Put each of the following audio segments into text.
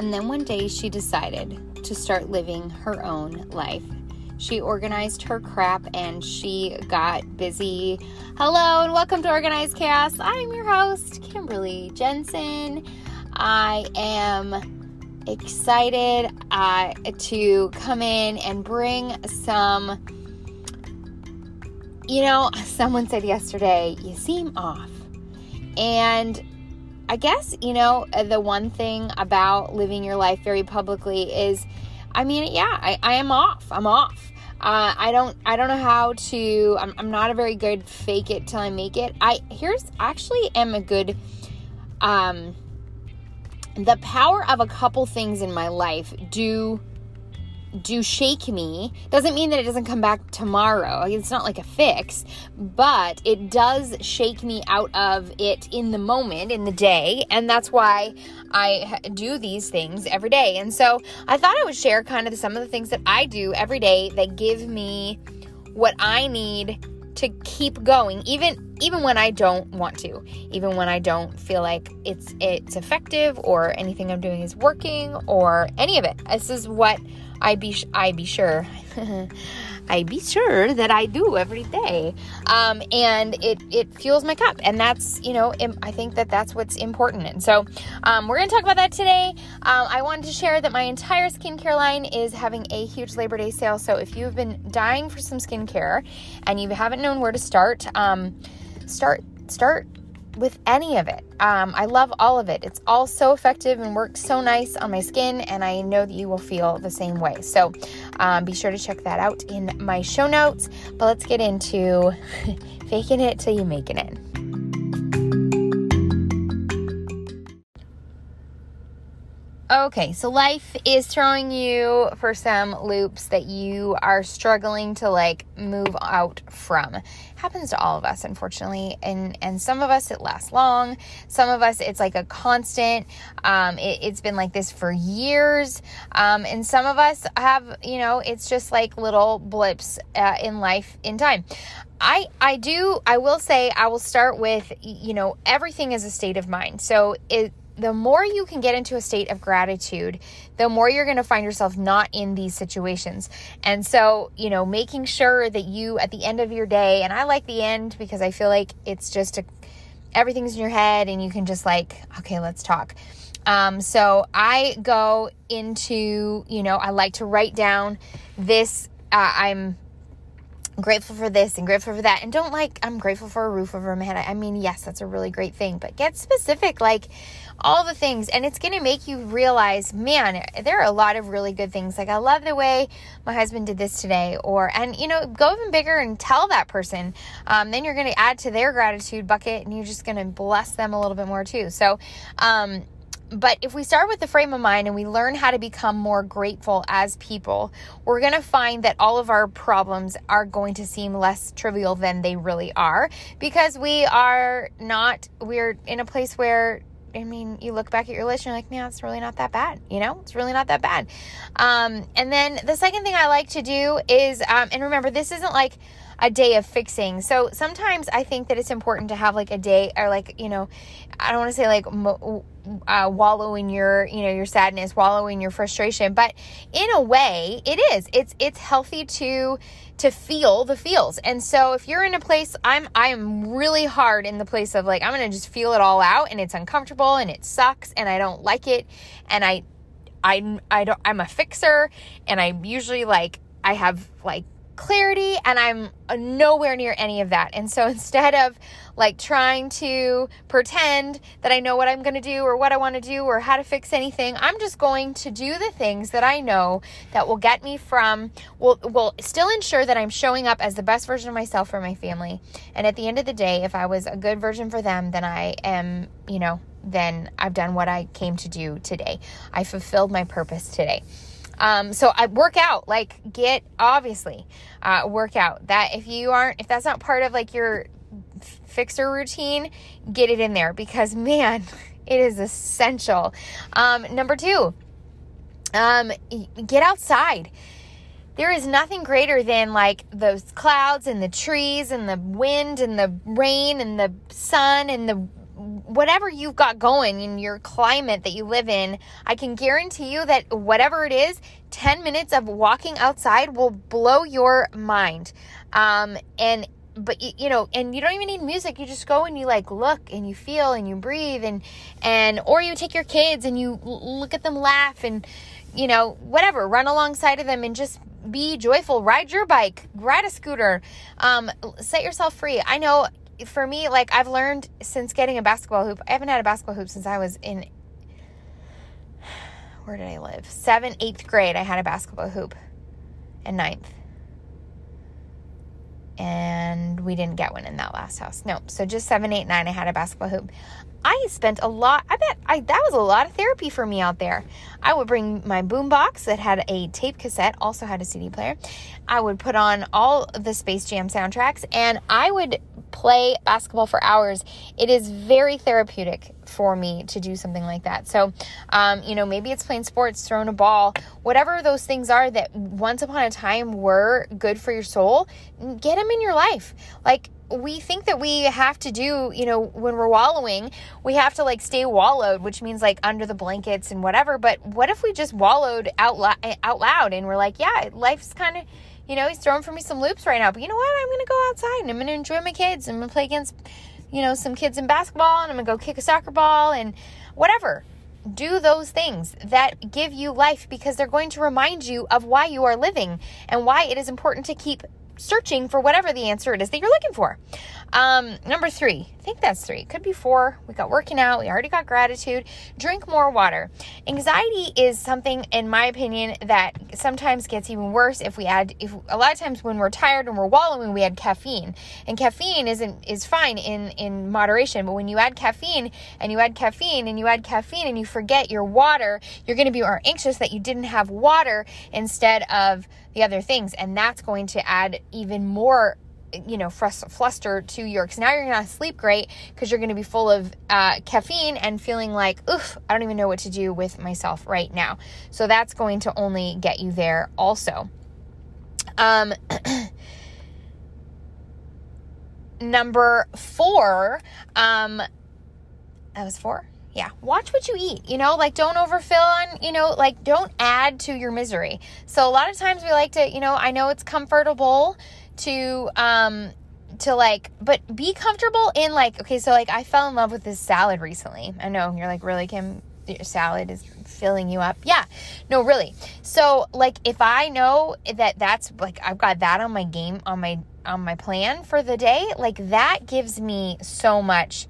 And then one day she decided to start living her own life. She organized her crap and she got busy. Hello and welcome to Organized Chaos. I'm your host, Kimberly Jensen. I am excited uh, to come in and bring some. You know, someone said yesterday, you seem off. And I guess, you know, the one thing about living your life very publicly is, I mean, yeah, I, I am off. I'm off. Uh, I don't I don't know how to I'm, I'm not a very good fake it till I make it. I here's actually am a good um the power of a couple things in my life do do shake me doesn't mean that it doesn't come back tomorrow. It's not like a fix, but it does shake me out of it in the moment, in the day. And that's why I do these things every day. And so I thought I would share kind of some of the things that I do every day that give me what I need to keep going even even when I don't want to even when I don't feel like it's it's effective or anything I'm doing is working or any of it this is what I be I be sure I be sure that I do every day, um, and it it fuels my cup, and that's you know I think that that's what's important. And so um, we're gonna talk about that today. Um, I wanted to share that my entire skincare line is having a huge Labor Day sale. So if you've been dying for some skincare and you haven't known where to start, um, start start with any of it. Um, I love all of it. It's all so effective and works so nice on my skin, and I know that you will feel the same way. So um, be sure to check that out in my show notes. But let's get into faking it till you make it. Okay, so life is throwing you for some loops that you are struggling to like move out from. Happens to all of us, unfortunately, and and some of us it lasts long. Some of us it's like a constant. Um, it, has been like this for years, um, and some of us have you know it's just like little blips uh, in life in time. I I do I will say I will start with you know everything is a state of mind. So it the more you can get into a state of gratitude, the more you're going to find yourself not in these situations. And so, you know, making sure that you at the end of your day, and I like the end because I feel like it's just a, everything's in your head and you can just like, okay, let's talk. Um, so I go into, you know, I like to write down this. Uh, I'm grateful for this and grateful for that. And don't like, I'm grateful for a roof over my head. I mean, yes, that's a really great thing, but get specific. Like, all the things and it's going to make you realize man there are a lot of really good things like i love the way my husband did this today or and you know go even bigger and tell that person um, then you're going to add to their gratitude bucket and you're just going to bless them a little bit more too so um, but if we start with the frame of mind and we learn how to become more grateful as people, we're going to find that all of our problems are going to seem less trivial than they really are because we are not, we're in a place where I mean, you look back at your list and you're like, man, it's really not that bad. You know, it's really not that bad. Um, and then the second thing I like to do is, um, and remember, this isn't like a day of fixing. So sometimes I think that it's important to have like a day or like, you know, I don't want to say like uh, wallow in your, you know, your sadness, wallow in your frustration, but in a way it is, it's, it's healthy to, to feel the feels. And so if you're in a place, I'm, I'm really hard in the place of like, I'm to just feel it all out and it's uncomfortable and it sucks and I don't like it. And I, I, I don't, I'm a fixer and i'm usually like, I have like clarity and I'm nowhere near any of that. And so instead of like trying to pretend that I know what I'm going to do or what I want to do or how to fix anything, I'm just going to do the things that I know that will get me from will will still ensure that I'm showing up as the best version of myself for my family. And at the end of the day, if I was a good version for them, then I am, you know, then I've done what I came to do today. I fulfilled my purpose today. Um, so I work out, like get obviously uh, work out. That if you aren't, if that's not part of like your fixer routine, get it in there because man, it is essential. Um, number two, um, get outside. There is nothing greater than like those clouds and the trees and the wind and the rain and the sun and the whatever you've got going in your climate that you live in, I can guarantee you that whatever it is, 10 minutes of walking outside will blow your mind. Um, and but you, know and you don't even need music. You just go and you like look and you feel and you breathe and and or you take your kids and you look at them laugh and you know whatever. Run alongside of them and just be joyful. Ride your bike. Ride a scooter. Um, set yourself free. I know for me, like I've learned since getting a basketball hoop, I haven't had a basketball hoop since I was in, where did I live? Seventh, eighth grade, I had a basketball hoop, and ninth. And we didn't get one in that last house. No, so just seven, eight, nine, I had a basketball hoop. I spent a lot, I bet I, that was a lot of therapy for me out there. I would bring my boom box that had a tape cassette, also had a CD player. I would put on all the Space Jam soundtracks and I would play basketball for hours. It is very therapeutic for me to do something like that. So, um, you know, maybe it's playing sports, throwing a ball, whatever those things are that once upon a time were good for your soul, get them in your life. Like, we think that we have to do, you know, when we're wallowing, we have to like stay wallowed, which means like under the blankets and whatever. But what if we just wallowed out, lo- out loud and we're like, yeah, life's kind of you know, he's throwing for me some loops right now. But you know what? I'm going to go outside and I'm going to enjoy my kids. I'm going to play against, you know, some kids in basketball and I'm going to go kick a soccer ball and whatever. Do those things that give you life because they're going to remind you of why you are living and why it is important to keep searching for whatever the answer it is that you're looking for. Um, number three, I think that's three. Could be four. We got working out. We already got gratitude. Drink more water. Anxiety is something, in my opinion, that sometimes gets even worse if we add. If a lot of times when we're tired and we're wallowing, we add caffeine, and caffeine isn't is fine in in moderation. But when you add caffeine and you add caffeine and you add caffeine and you forget your water, you're going to be more anxious that you didn't have water instead of the other things, and that's going to add even more you know fluster to your because now you're gonna sleep great because you're gonna be full of uh, caffeine and feeling like oof i don't even know what to do with myself right now. So that's going to only get you there also. Um number four um that was four? Yeah. Watch what you eat you know like don't overfill on you know like don't add to your misery. So a lot of times we like to you know i know it's comfortable to um to like but be comfortable in like okay so like i fell in love with this salad recently. I know you're like really kim? Your salad is filling you up? Yeah. No really. So like if i know that that's like i've got that on my game on my on my plan for the day like that gives me so much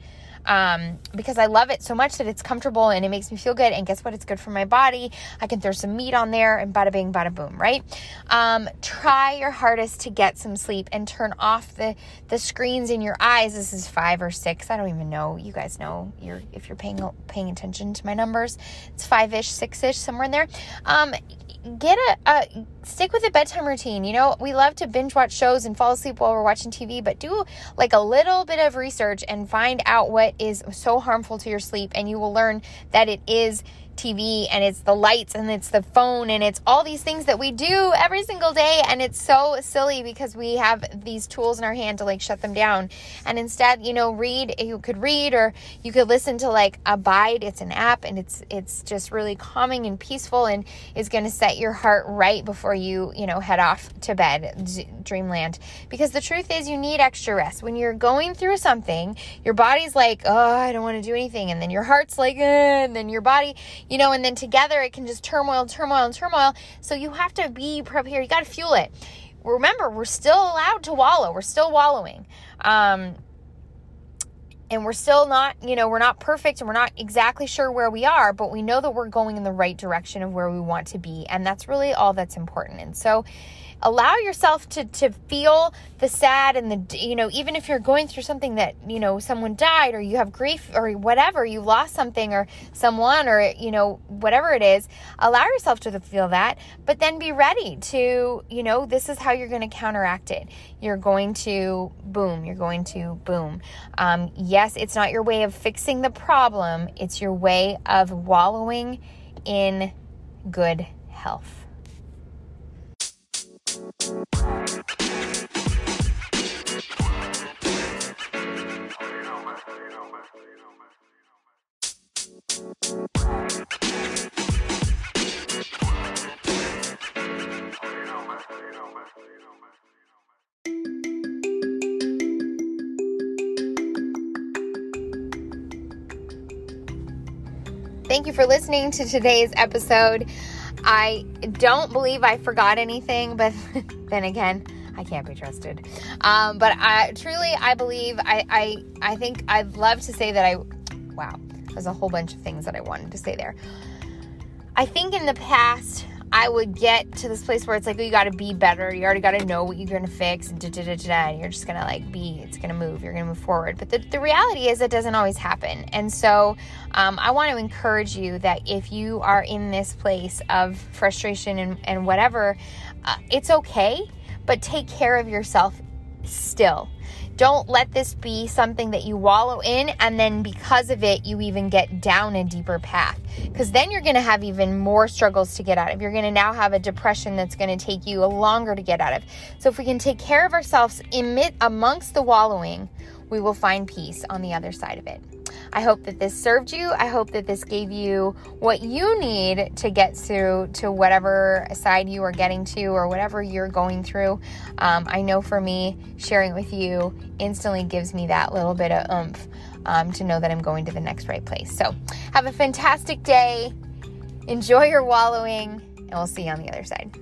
um, because I love it so much that it's comfortable and it makes me feel good. And guess what? It's good for my body. I can throw some meat on there and bada bing, bada boom, right? Um, try your hardest to get some sleep and turn off the, the screens in your eyes. This is five or six. I don't even know. You guys know you're, if you're paying, paying attention to my numbers, it's five ish, six ish, somewhere in there. Um, get a, a, stick with a bedtime routine. You know, we love to binge watch shows and fall asleep while we're watching TV, but do like a little bit of research and find out what is so harmful to your sleep and you will learn that it is TV and it's the lights and it's the phone and it's all these things that we do every single day. And it's so silly because we have these tools in our hand to like shut them down. And instead, you know, read, you could read or you could listen to like Abide. It's an app and it's, it's just really calming and peaceful and is going to set your heart right before you, you know, head off to bed, dreamland. Because the truth is you need extra rest. When you're going through something, your body's like, oh, I don't want to do anything. And then your heart's like, eh, and then your body, you know, and then together it can just turmoil, turmoil, and turmoil. So you have to be prepared. You got to fuel it. Remember, we're still allowed to wallow. We're still wallowing. Um, and we're still not, you know, we're not perfect and we're not exactly sure where we are, but we know that we're going in the right direction of where we want to be. And that's really all that's important. And so, allow yourself to to feel the sad and the you know even if you're going through something that you know someone died or you have grief or whatever you lost something or someone or you know whatever it is allow yourself to feel that but then be ready to you know this is how you're going to counteract it. You're going to boom you're going to boom. Um, yes it's not your way of fixing the problem it's your way of wallowing in good health Thank you for listening to today's episode. I don't believe I forgot anything, but then again, I can't be trusted. Um, but I truly, I believe, I, I, I think I'd love to say that I, wow, there's a whole bunch of things that I wanted to say there. I think in the past, I would get to this place where it's like, oh, you got to be better. You already got to know what you're going to fix, and, da, da, da, da, and you're just going to like be, it's going to move, you're going to move forward. But the, the reality is, it doesn't always happen. And so um, I want to encourage you that if you are in this place of frustration and, and whatever, uh, it's okay, but take care of yourself still. Don't let this be something that you wallow in and then because of it, you even get down a deeper path. Because then you're going to have even more struggles to get out of. You're going to now have a depression that's going to take you longer to get out of. So if we can take care of ourselves emit amongst the wallowing, we will find peace on the other side of it. I hope that this served you. I hope that this gave you what you need to get through to whatever side you are getting to or whatever you're going through. Um, I know for me, sharing with you instantly gives me that little bit of oomph um, to know that I'm going to the next right place. So, have a fantastic day. Enjoy your wallowing, and we'll see you on the other side.